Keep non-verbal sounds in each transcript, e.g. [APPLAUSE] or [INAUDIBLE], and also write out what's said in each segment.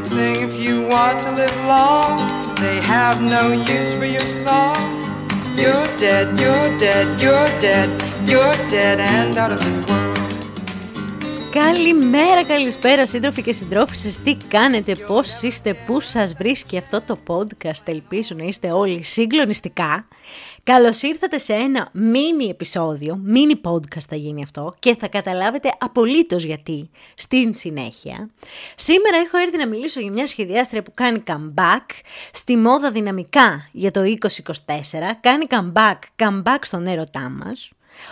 don't sing if you want to live long. They have no use for your song. You're dead, you're dead, you're dead, you're dead and out of this world. Καλημέρα, καλησπέρα σύντροφοι και συντρόφισσες, τι κάνετε, πώς είστε, πού σας βρίσκει αυτό το podcast, ελπίζω να είστε όλοι συγκλονιστικά. Καλώς ήρθατε σε ένα μίνι επεισόδιο, μίνι podcast θα γίνει αυτό και θα καταλάβετε απολύτως γιατί στην συνέχεια. Σήμερα έχω έρθει να μιλήσω για μια σχεδιάστρια που κάνει comeback στη μόδα δυναμικά για το 2024, κάνει comeback, comeback στον έρωτά μας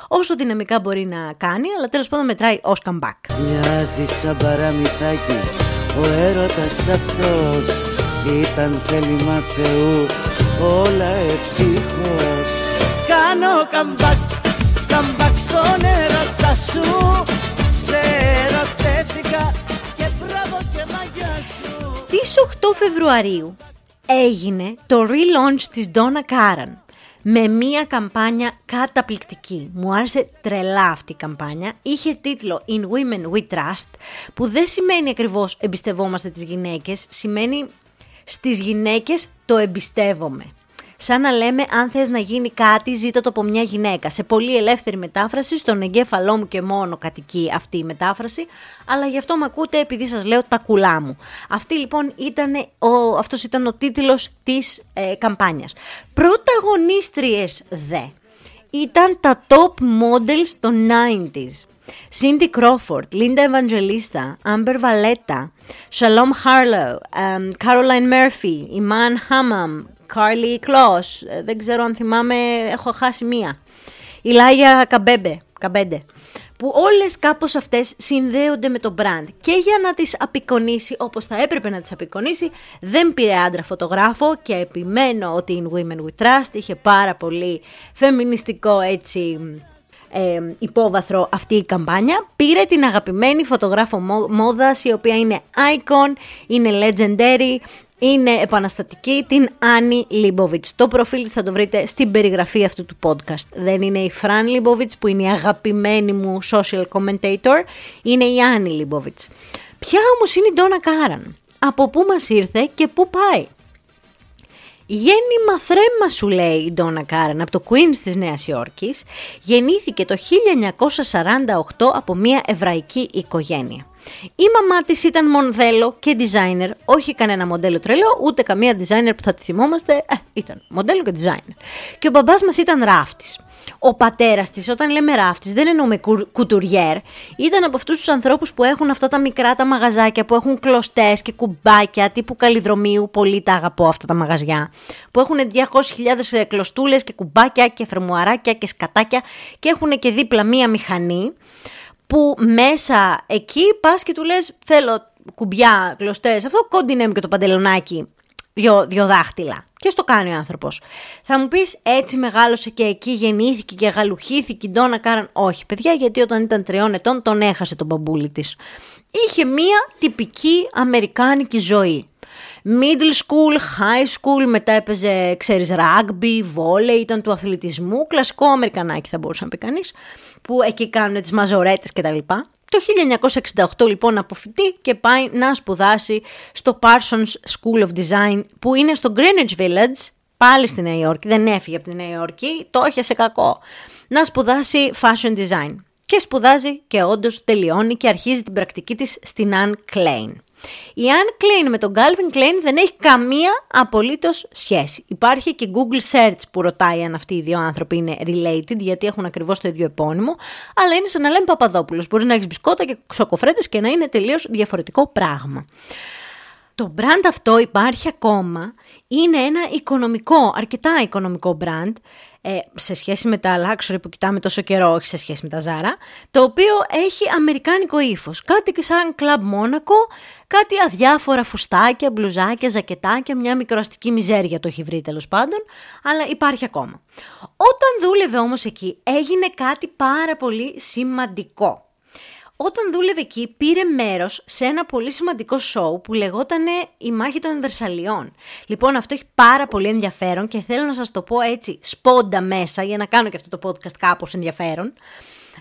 όσο δυναμικά μπορεί να κάνει, αλλά τέλος πάντων μετράει ως comeback. Μοιάζει σαν παραμυθάκι, ο έρωτας αυτός ήταν θέλημα Θεού, όλα ευτυχώς. Κάνω comeback, comeback στον έρωτα σου, σε ερωτεύτηκα και μπράβο και μαγιά σου. Στις 8 Φεβρουαρίου έγινε το relaunch της Donna Karan με μία καμπάνια καταπληκτική. Μου άρεσε τρελά αυτή η καμπάνια. Είχε τίτλο In Women We Trust, που δεν σημαίνει ακριβώς εμπιστευόμαστε τις γυναίκες, σημαίνει στις γυναίκες το εμπιστεύομαι σαν να λέμε αν θες να γίνει κάτι ζήτα το από μια γυναίκα. Σε πολύ ελεύθερη μετάφραση, στον εγκέφαλό μου και μόνο κατοικεί αυτή η μετάφραση, αλλά γι' αυτό με ακούτε επειδή σας λέω τα κουλά μου. Αυτή λοιπόν ήταν ο, αυτός ήταν ο τίτλος της ε, καμπάνιας. Πρωταγωνίστριες δε ήταν τα top models των 90s. Cindy Crawford, Linda Evangelista, Amber Valletta, Shalom Harlow, um, Caroline Murphy, Iman Hammam, Carly Kloss, ε, δεν ξέρω αν θυμάμαι, έχω χάσει μία. Η Λάγια Κεμπέμπε, Κεμπέντε, που όλες κάπως αυτές συνδέονται με το brand και για να τις απεικονίσει όπως θα έπρεπε να τις απεικονίσει δεν πήρε άντρα φωτογράφο και επιμένω ότι η In Women We Trust είχε πάρα πολύ φεμινιστικό έτσι ε, υπόβαθρο αυτή η καμπάνια. Πήρε την αγαπημένη φωτογράφο μόδας η οποία είναι icon, είναι legendary, είναι επαναστατική την Άνι Λίμποβιτς. Το προφίλ της θα το βρείτε στην περιγραφή αυτού του podcast. Δεν είναι η Φραν Λίμποβιτς που είναι η αγαπημένη μου social commentator, είναι η Άνι Λίμποβιτς. Ποια όμως είναι η Ντόνα Κάραν, από πού μας ήρθε και πού πάει; Γέννημα θρέμμα σου λέει η Ντόνα Κάραν από το Queens της Νέας Υόρκης, γεννήθηκε το 1948 από μια εβραϊκή οικογένεια. Η μαμά της ήταν μοντέλο και designer, όχι κανένα μοντέλο τρελό, ούτε καμία designer που θα τη θυμόμαστε, ε, ήταν μοντέλο και designer. Και ο μπαμπάς μας ήταν ράφτης. Ο πατέρας της, όταν λέμε ράφτης, δεν εννοούμε κουτουριέρ, ήταν από αυτούς τους ανθρώπους που έχουν αυτά τα μικρά τα μαγαζάκια, που έχουν κλωστές και κουμπάκια τύπου καλλιδρομίου. Πολύ τα αγαπώ αυτά τα μαγαζιά. Που έχουν 200.000 κλωστούλες και κουμπάκια και φερμουαράκια και σκατάκια και έχουν και δίπλα μία μηχανή που μέσα εκεί πας και του λες θέλω κουμπιά, κλωστές, αυτό κόντινε μου και το παντελονάκι, δυο, δυο δάχτυλα. Και στο κάνει ο άνθρωπος. Θα μου πεις έτσι μεγάλωσε και εκεί γεννήθηκε και γαλουχήθηκε η Ντόνα Κάραν. Όχι παιδιά γιατί όταν ήταν τριών ετών τον έχασε τον μπαμπούλι της. Είχε μία τυπική αμερικάνικη ζωή middle school, high school, μετά έπαιζε, ξέρεις, rugby, volley, ήταν του αθλητισμού, κλασικό Αμερικανάκι θα μπορούσε να πει κανείς, που εκεί κάνουν τις μαζορέτες κτλ. Το 1968 λοιπόν αποφυτεί και πάει να σπουδάσει στο Parsons School of Design που είναι στο Greenwich Village, πάλι στη Νέα Υόρκη, δεν έφυγε από τη Νέα Υόρκη, το είχε σε κακό, να σπουδάσει fashion design. Και σπουδάζει και όντως τελειώνει και αρχίζει την πρακτική της στην Anne Klein. Η Anne Klein με τον Calvin Klein δεν έχει καμία απολύτως σχέση. Υπάρχει και Google Search που ρωτάει αν αυτοί οι δύο άνθρωποι είναι related, γιατί έχουν ακριβώς το ίδιο επώνυμο, αλλά είναι σαν να λέμε Παπαδόπουλος. Μπορεί να έχεις μπισκότα και ξοκοφρέτες και να είναι τελείως διαφορετικό πράγμα. Το brand αυτό υπάρχει ακόμα, είναι ένα οικονομικό, αρκετά οικονομικό brand, ε, σε σχέση με τα luxury που κοιτάμε τόσο καιρό, όχι σε σχέση με τα Zara, το οποίο έχει αμερικάνικο ύφος. Κάτι και σαν κλαμπ Μόνακο, κάτι αδιάφορα φουστάκια, μπλουζάκια, ζακετάκια, μια μικροαστική μιζέρια το έχει βρει τέλος πάντων, αλλά υπάρχει ακόμα. Όταν δούλευε όμως εκεί έγινε κάτι πάρα πολύ σημαντικό όταν δούλευε εκεί πήρε μέρος σε ένα πολύ σημαντικό σοου που λεγόταν «Η μάχη των Βερσαλιών». Λοιπόν αυτό έχει πάρα πολύ ενδιαφέρον και θέλω να σας το πω έτσι σπόντα μέσα για να κάνω και αυτό το podcast κάπως ενδιαφέρον.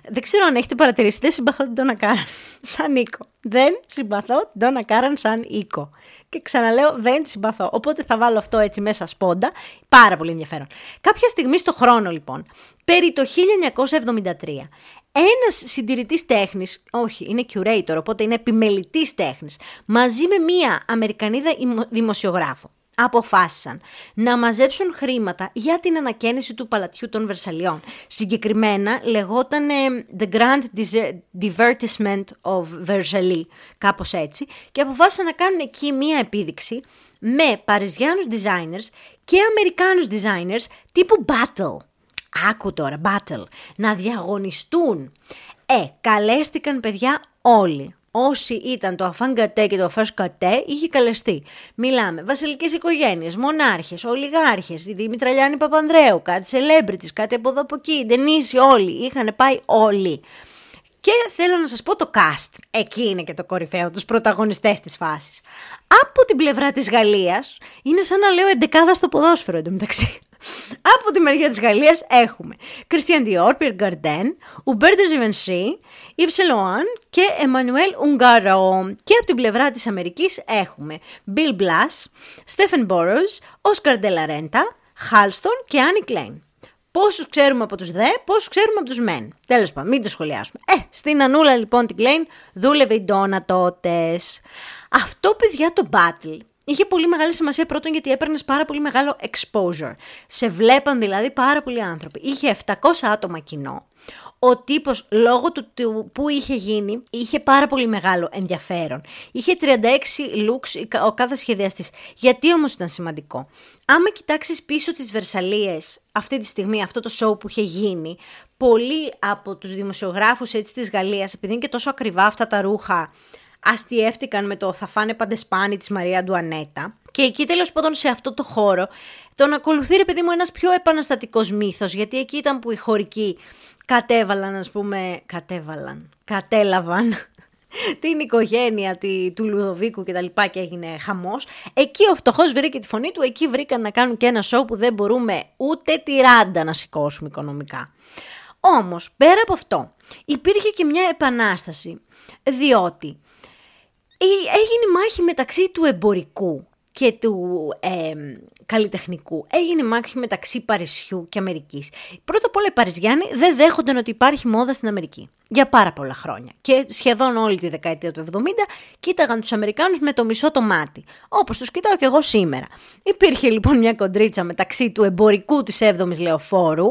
Δεν ξέρω αν έχετε παρατηρήσει, δεν συμπαθώ να κάνω. σαν οίκο. Δεν συμπαθώ την Ντόνα Κάραν σαν οίκο. Και ξαναλέω, δεν τη συμπαθώ. Οπότε θα βάλω αυτό έτσι μέσα σπόντα. Πάρα πολύ ενδιαφέρον. Κάποια στιγμή στο χρόνο, λοιπόν, περί το 1973, ένας συντηρητής τέχνης, όχι, είναι curator, οπότε είναι επιμελητής τέχνης, μαζί με μία Αμερικανίδα δημοσιογράφο, αποφάσισαν να μαζέψουν χρήματα για την ανακαίνιση του παλατιού των Βερσαλιών. Συγκεκριμένα λεγόταν The Grand Divertissement of Versailles, κάπως έτσι, και αποφάσισαν να κάνουν εκεί μία επίδειξη με Παριζιάνους designers και Αμερικάνους designers τύπου battle. Άκου τώρα, battle. Να διαγωνιστούν. Ε, καλέστηκαν παιδιά όλοι όσοι ήταν το αφάνγκατέ και το φασκατέ είχε καλεστεί. Μιλάμε βασιλικές οικογένειες, μονάρχες, ολιγάρχες, η Δήμητρα Λιάννη Παπανδρέου, κάτι celebrities, κάτι από εδώ από εκεί, Ντενίση, όλοι, είχαν πάει όλοι. Και θέλω να σας πω το cast. Εκεί είναι και το κορυφαίο, τους πρωταγωνιστές της φάσης. Από την πλευρά της Γαλλίας, είναι σαν να λέω εντεκάδα στο ποδόσφαιρο εντωμεταξύ. Από τη μεριά της Γαλλίας έχουμε Christian Dior, Pierre Gardin, Hubert de Givenchy, Yves Saint Laurent και Emmanuel Ungaro. Και από την πλευρά της Αμερικής έχουμε Bill Blass, Stephen Burrows, Oscar De La Renta, Halston και Annie Klein. Πόσους ξέρουμε από τους δε, πόσους ξέρουμε από τους μεν. Τέλος πάντων, μην το σχολιάσουμε. Ε, στην Ανούλα λοιπόν την Klein δούλευε η Ντόνα τότες. Αυτό παιδιά το battle είχε πολύ μεγάλη σημασία πρώτον γιατί έπαιρνες πάρα πολύ μεγάλο exposure. Σε βλέπαν δηλαδή πάρα πολλοί άνθρωποι. Είχε 700 άτομα κοινό. Ο τύπος λόγω του, του που είχε γίνει είχε πάρα πολύ μεγάλο ενδιαφέρον. Είχε 36 looks ο κάθε σχεδιαστής. Γιατί όμως ήταν σημαντικό; Άμα κοιτάξεις πίσω τις Βερσαλίες αυτή τη στιγμή, αυτό το show που είχε γίνει, πολλοί από τους δημοσιογράφους έτσι της Γαλλίας, επειδή είναι και τόσο ακριβά αυτά τα ρούχα, αστιεύτηκαν με το θα φάνε παντεσπάνι της Μαρία Ντουανέτα. Και εκεί τέλος πάντων σε αυτό το χώρο τον ακολουθεί ρε παιδί μου ένας πιο επαναστατικός μύθος, γιατί εκεί ήταν που οι χωρικοί κατέβαλαν ας πούμε, κατέβαλαν, κατέλαβαν [LAUGHS] την οικογένεια τη, του Λουδοβίκου και τα λοιπά και έγινε χαμός. Εκεί ο φτωχός βρήκε τη φωνή του, εκεί βρήκαν να κάνουν και ένα σοου που δεν μπορούμε ούτε τη ράντα να σηκώσουμε οικονομικά. Όμως, πέρα από αυτό, υπήρχε και μια επανάσταση, διότι έγινε μάχη μεταξύ του εμπορικού και του ε, καλλιτεχνικού. Έγινε μάχη μεταξύ Παρισιού και Αμερικής. Πρώτα απ' όλα οι Παριζιάνοι δεν δέχονταν ότι υπάρχει μόδα στην Αμερική. Για πάρα πολλά χρόνια. Και σχεδόν όλη τη δεκαετία του 70 κοίταγαν τους Αμερικάνους με το μισό το μάτι. Όπως τους κοιτάω και εγώ σήμερα. Υπήρχε λοιπόν μια κοντρίτσα μεταξύ του εμπορικού της 7ης λεωφόρου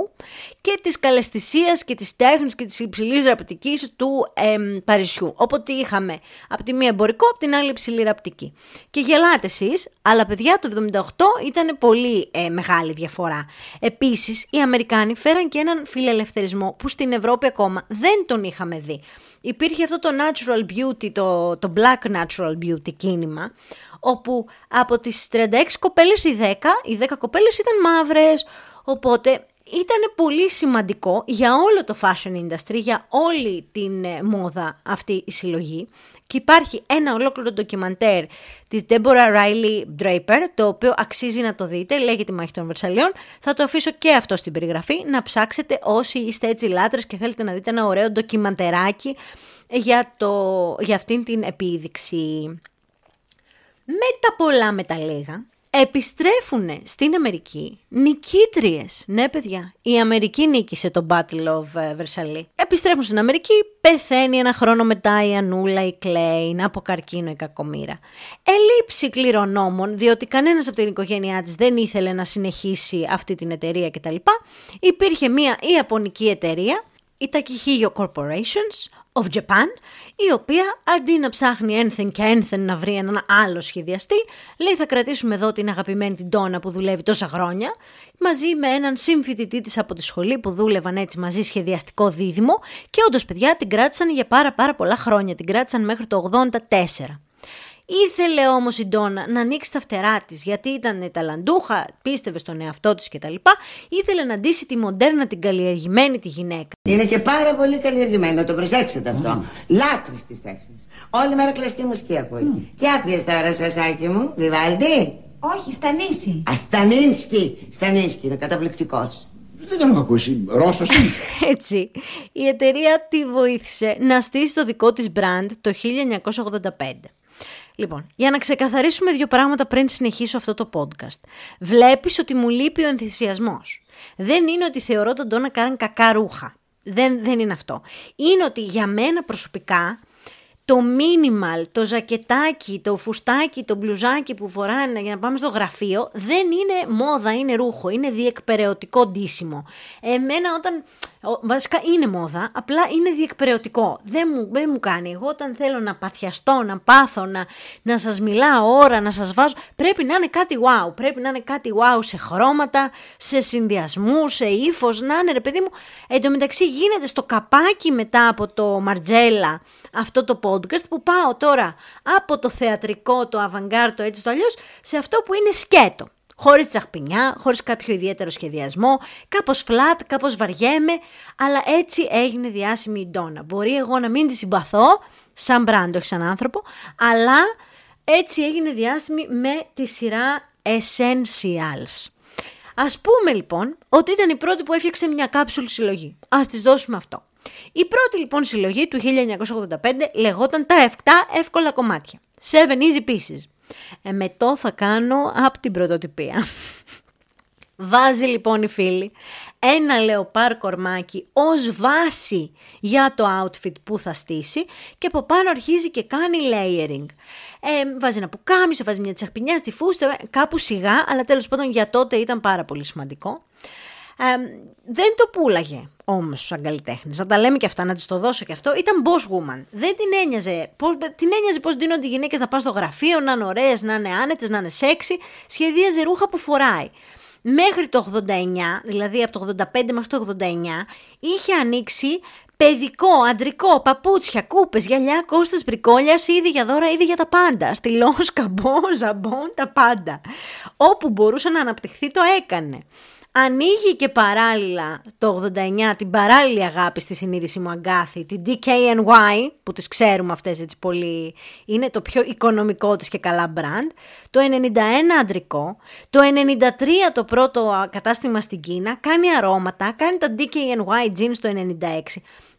και της καλεσθησίας και της τέχνης και της υψηλής ραπτικής του ε, Παρισιού. Οπότε είχαμε από τη μία εμπορικό, από την άλλη υψηλή ραπτική. Και γελάτε εσείς, αλλά παιδιά το 78 ήταν πολύ ε, μεγάλη διαφορά. Επίσης, οι Αμερικάνοι φέραν και έναν φιλελευθερισμό που στην Ευρώπη ακόμα δεν τον είχαμε δει. Υπήρχε αυτό το natural beauty, το, το black natural beauty κίνημα, όπου από τις 36 κοπέλες οι 10, οι 10 κοπέλες ήταν μαύρες, οπότε ήταν πολύ σημαντικό για όλο το fashion industry, για όλη την ε, μόδα αυτή η συλλογή. Και υπάρχει ένα ολόκληρο ντοκιμαντέρ της Deborah Riley Draper, το οποίο αξίζει να το δείτε, λέγεται «Μάχη των Βερσαλιών». Θα το αφήσω και αυτό στην περιγραφή, να ψάξετε όσοι είστε έτσι λάτρες και θέλετε να δείτε ένα ωραίο ντοκιμαντεράκι για, το, για αυτήν την επίδειξη. Με τα πολλά με τα λίγα, επιστρέφουν στην Αμερική νικήτριες. Ναι, παιδιά, η Αμερική νίκησε το Battle of ε, Versailles. Επιστρέφουν στην Αμερική, πεθαίνει ένα χρόνο μετά η Ανούλα, η Κλέιν, από καρκίνο η κακομήρα. Ελείψη κληρονόμων, διότι κανένας από την οικογένειά της δεν ήθελε να συνεχίσει αυτή την εταιρεία κτλ. Υπήρχε μια Ιαπωνική εταιρεία, η Takehio Corporations of Japan, η οποία αντί να ψάχνει ένθεν και ένθεν να βρει έναν άλλο σχεδιαστή, λέει θα κρατήσουμε εδώ την αγαπημένη την Τόνα που δουλεύει τόσα χρόνια, μαζί με έναν συμφοιτητή της από τη σχολή που δούλευαν έτσι μαζί σχεδιαστικό δίδυμο και όντως παιδιά την κράτησαν για πάρα πάρα πολλά χρόνια, την κράτησαν μέχρι το 84. Ήθελε όμως η Ντόνα να ανοίξει τα φτερά της, γιατί ήταν ταλαντούχα, πίστευε στον εαυτό της κτλ. Ήθελε να ντύσει τη μοντέρνα, την καλλιεργημένη τη γυναίκα. Είναι και πάρα πολύ καλλιεργημένη, το προσέξετε αυτό. Mm. Λάτρης της τέχνης. Όλη μέρα κλασική μουσική ακούει. Mm. Τι άκουγε τώρα, σπασάκι μου, Βιβάλντι; Όχι, Στανίση. Α, Στανίνσκι. Στανίνσκι, είναι καταπληκτικός. Δεν τον έχω ακούσει. Ρώσος είναι. [LAUGHS] Έτσι, η εταιρεία τη βοήθησε να στήσει το δικό της brand το 1985. Λοιπόν, για να ξεκαθαρίσουμε δύο πράγματα πριν συνεχίσω αυτό το podcast. Βλέπεις ότι μου λείπει ο ενθουσιασμός. Δεν είναι ότι θεωρώ τον Τόνα Κάραν κακά ρούχα. Δεν, δεν είναι αυτό. Είναι ότι για μένα προσωπικά το minimal, το ζακετάκι, το φουστάκι, το μπλουζάκι που φοράνε για να πάμε στο γραφείο δεν είναι μόδα, είναι ρούχο, είναι διεκπαιρεωτικό ντύσιμο. Εμένα όταν, βασικά είναι μόδα, απλά είναι διεκπαιρεωτικό. Δεν μου, δεν μου κάνει. Εγώ όταν θέλω να παθιαστώ, να πάθω, να, να σας μιλάω ώρα, να σας βάζω, πρέπει να είναι κάτι wow. Πρέπει να είναι κάτι wow σε χρώματα, σε συνδυασμού, σε ύφος, να είναι ρε παιδί μου. Εν τω μεταξύ γίνεται στο καπάκι μετά από το Μαρτζέλα αυτό το podcast που πάω τώρα από το θεατρικό, το αβανγκάρ, το έτσι το αλλιώς, σε αυτό που είναι σκέτο. Χωρίς τσαχπινιά, χωρίς κάποιο ιδιαίτερο σχεδιασμό, κάπως flat, κάπως βαριέμαι, αλλά έτσι έγινε διάσημη η Ντόνα. Μπορεί εγώ να μην τη συμπαθώ, σαν μπράντ, όχι σαν άνθρωπο, αλλά έτσι έγινε διάσημη με τη σειρά Essentials. Ας πούμε λοιπόν ότι ήταν η πρώτη που έφτιαξε μια κάψουλη συλλογή. Ας της δώσουμε αυτό. Η πρώτη λοιπόν συλλογή του 1985 λεγόταν «Τα 7 εύκολα κομμάτια». Seven easy pieces. Εμετό θα κάνω από την πρωτοτυπία. Βάζει λοιπόν η φίλη ένα λεοπάρ κορμάκι ως βάση για το outfit που θα στήσει και από πάνω αρχίζει και κάνει layering. Ε, βάζει ένα πουκάμισο, βάζει μια τσαχπινιά στη φούστα, κάπου σιγά, αλλά τέλος πάντων για τότε ήταν πάρα πολύ σημαντικό. Ε, δεν το πουλάγε όμως σαν καλλιτέχνη. Να τα λέμε και αυτά, να της το δώσω και αυτό. Ήταν boss woman. Δεν την ένοιαζε. Πώς, την ένοιαζε πώς δίνονται οι γυναίκες να πάνε στο γραφείο, να είναι ωραίες, να είναι άνετες, να είναι σεξy. Σχεδίαζε ρούχα που φοράει. Μέχρι το 89, δηλαδή από το 85 μέχρι το 89, είχε ανοίξει παιδικό, αντρικό, παπούτσια, κούπες, γυαλιά, κόστας, μπρικόλιας, ήδη για δώρα, ήδη για τα πάντα. Στυλός, καμπός, ζαμπόν, τα πάντα. Όπου μπορούσε να αναπτυχθεί το έκανε ανοίγει και παράλληλα το 89 την παράλληλη αγάπη στη συνείδηση μου αγκάθη, την DKNY, που τις ξέρουμε αυτές έτσι πολύ, είναι το πιο οικονομικό της και καλά brand, το 91 αντρικό, το 93 το πρώτο κατάστημα στην Κίνα, κάνει αρώματα, κάνει τα DKNY jeans το 96.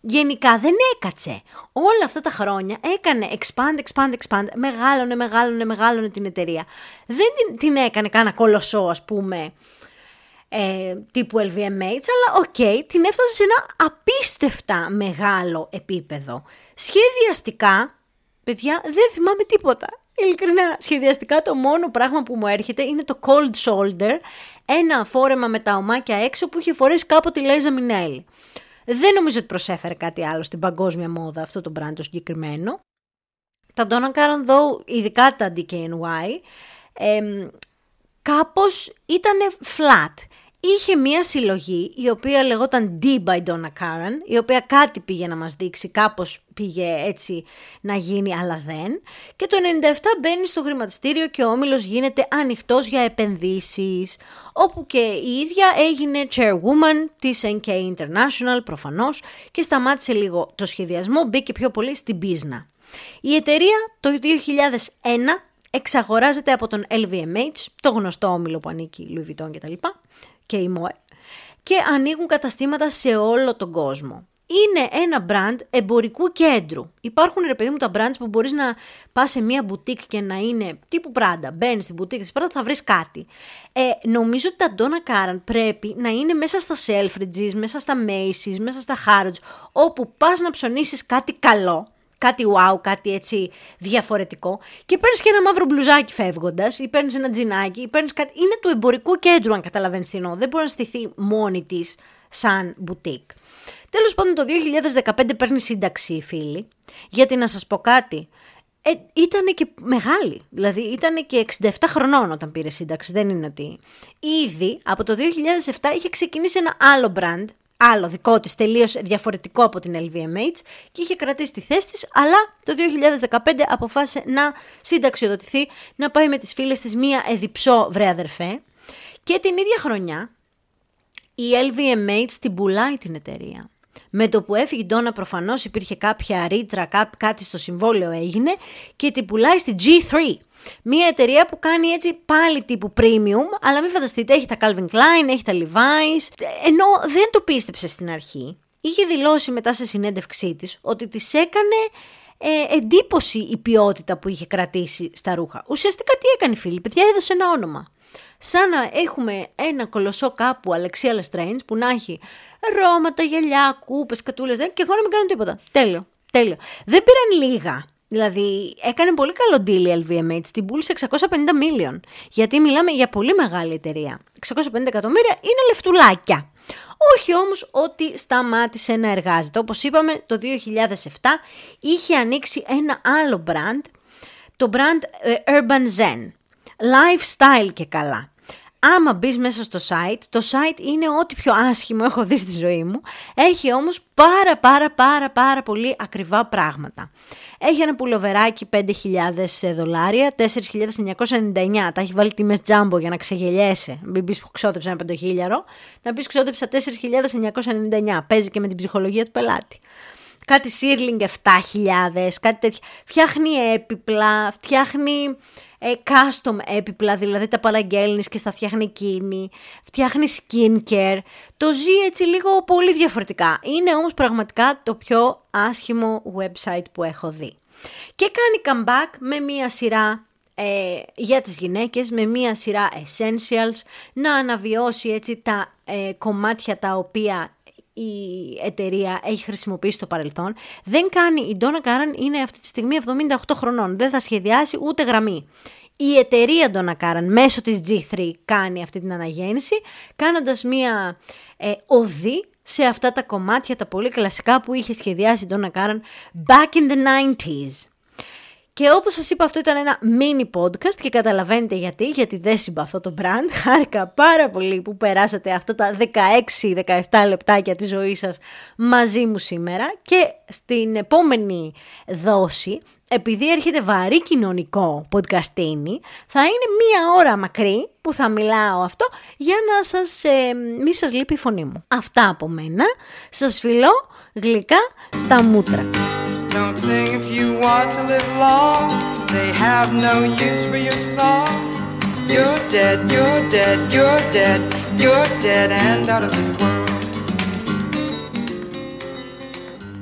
Γενικά δεν έκατσε. Όλα αυτά τα χρόνια έκανε expand, expand, expand, μεγάλωνε, μεγάλωνε, μεγάλωνε την εταιρεία. Δεν την, την έκανε κάνα κολοσσό ας πούμε ε, τύπου LVMH, αλλά οκ, την έφτασε σε ένα απίστευτα μεγάλο επίπεδο. Σχεδιαστικά, παιδιά, δεν θυμάμαι τίποτα. Ειλικρινά, σχεδιαστικά το μόνο πράγμα που μου έρχεται είναι το cold shoulder, ένα φόρεμα με τα ωμάκια έξω που είχε φορέσει κάποτε η Λάιζα Μινέλι. Δεν νομίζω ότι προσέφερε κάτι άλλο στην παγκόσμια μόδα αυτό το brand το συγκεκριμένο. Τα Donna Karan, though, ειδικά τα DKNY, ε, κάπως ήταν flat είχε μία συλλογή η οποία λεγόταν D by Donna Karen, η οποία κάτι πήγε να μας δείξει, κάπως πήγε έτσι να γίνει αλλά δεν. Και το 97 μπαίνει στο χρηματιστήριο και ο όμιλος γίνεται ανοιχτός για επενδύσεις, όπου και η ίδια έγινε chairwoman της NK International προφανώς και σταμάτησε λίγο το σχεδιασμό, μπήκε πιο πολύ στην πίσνα. Η εταιρεία το 2001 εξαγοράζεται από τον LVMH, το γνωστό όμιλο που ανήκει Louis Vuitton κτλ και η ΜΟΕ και ανοίγουν καταστήματα σε όλο τον κόσμο. Είναι ένα brand εμπορικού κέντρου. Υπάρχουν ρε παιδί μου τα brands που μπορείς να πας σε μια boutique και να είναι τύπου Prada. Μπαίνεις στην boutique της Prada θα βρεις κάτι. Ε, νομίζω ότι τα Donna Karan πρέπει να είναι μέσα στα Selfridges, μέσα στα Macy's, μέσα στα Harrods, όπου πας να ψωνίσεις κάτι καλό κάτι wow, κάτι έτσι διαφορετικό και παίρνεις και ένα μαύρο μπλουζάκι φεύγοντας, ή παίρνεις ένα τζινάκι, ή παίρνεις κάτι. Είναι του εμπορικού κέντρου, αν καταλαβαίνεις τι εννοώ. Δεν μπορεί να στηθεί μόνη της σαν μπουτίκ. Τέλος πάντων, το 2015 παίρνει σύνταξη η φίλη, γιατί να σας πω κάτι; Ε, ήταν και μεγάλη, δηλαδή ήταν και 67 χρονών όταν πήρε σύνταξη, δεν είναι ότι... Ήδη από το 2007 είχε ξεκινήσει ένα άλλο brand, άλλο δικό της, τελείως διαφορετικό από την LVMH και είχε κρατήσει τη θέση της, αλλά το 2015 αποφάσισε να συνταξιοδοτηθεί, να πάει με τις φίλες της μία εδιψό βρε αδερφέ και την ίδια χρονιά η LVMH την πουλάει την εταιρεία. Με το που έφυγε η Ντόνα προφανώς υπήρχε κάποια ρήτρα, κάτι στο συμβόλαιο έγινε και την πουλάει στη G3. Μια εταιρεία που κάνει έτσι πάλι τύπου premium, αλλά μην φανταστείτε, έχει τα Calvin Klein, έχει τα Levi's, ενώ δεν το πίστεψε στην αρχή. Είχε δηλώσει μετά σε συνέντευξή της ότι της έκανε ε, εντύπωση η ποιότητα που είχε κρατήσει στα ρούχα. Ουσιαστικά τι έκανε φίλοι, παιδιά έδωσε ένα όνομα. Σαν να έχουμε ένα κολοσσό κάπου Αλεξία Λεστρέινς που να έχει ρώματα, γυαλιά, κούπες, κατούλες και εγώ να μην κάνω τίποτα. Τέλειο, τέλειο. Δεν πήραν λίγα. Δηλαδή, έκανε πολύ καλό deal η LVMH, την πούλησε 650 million. Γιατί μιλάμε για πολύ μεγάλη εταιρεία. 650 εκατομμύρια είναι λεφτουλάκια. Όχι όμως ότι σταμάτησε να εργάζεται. Όπως είπαμε, το 2007 είχε ανοίξει ένα άλλο brand, το brand ε, Urban Zen. Lifestyle και καλά. Άμα μπεις μέσα στο site, το site είναι ό,τι πιο άσχημο έχω δει στη ζωή μου. Έχει όμως πάρα πάρα πάρα πάρα πολύ ακριβά πράγματα. Έχει ένα πουλοβεράκι 5.000 δολάρια, 4.999. Τα έχει βάλει τιμές τζάμπο για να ξεγελιέσαι. Μην πεις που ξόδεψε ένα πεντοχίλιαρο. Να πεις ξόδεψα 4.999. Παίζει και με την ψυχολογία του πελάτη. Κάτι Σίρλινγκ 7.000, κάτι τέτοια. Φτιάχνει έπιπλα, φτιάχνει ε, custom έπιπλα, δηλαδή τα παραγγέλνεις και στα φτιάχνει εκείνη, φτιάχνει skincare, το ζει έτσι λίγο πολύ διαφορετικά. Είναι όμως πραγματικά το πιο άσχημο website που έχω δει. Και κάνει comeback με μία σειρά ε, για τις γυναίκες, με μία σειρά essentials, να αναβιώσει έτσι τα ε, κομμάτια τα οποία η εταιρεία έχει χρησιμοποιήσει στο παρελθόν. Δεν κάνει, η Ντόνα Κάραν είναι αυτή τη στιγμή 78 χρονών, δεν θα σχεδιάσει ούτε γραμμή. Η εταιρεία Ντόνα Κάραν μέσω της G3 κάνει αυτή την αναγέννηση, κάνοντας μία ε, οδή σε αυτά τα κομμάτια τα πολύ κλασικά που είχε σχεδιάσει η Ντόνα Κάραν back in the 90s. Και όπως σας είπα αυτό ήταν ένα mini podcast και καταλαβαίνετε γιατί, γιατί δεν συμπαθώ το brand. [LAUGHS] Χάρηκα πάρα πολύ που περάσατε αυτά τα 16-17 λεπτάκια της ζωής σας μαζί μου σήμερα και στην επόμενη δόση, επειδή έρχεται βαρύ κοινωνικό podcastίνι, θα είναι μία ώρα μακρύ που θα μιλάω αυτό για να σας, ε, μη σας λείπει η φωνή μου. Αυτά από μένα. Σας φιλώ γλυκά στα μούτρα. Don't sing if you want to live long. They have no use for your song. You're dead, you're dead, you're dead, you're dead and out of this world.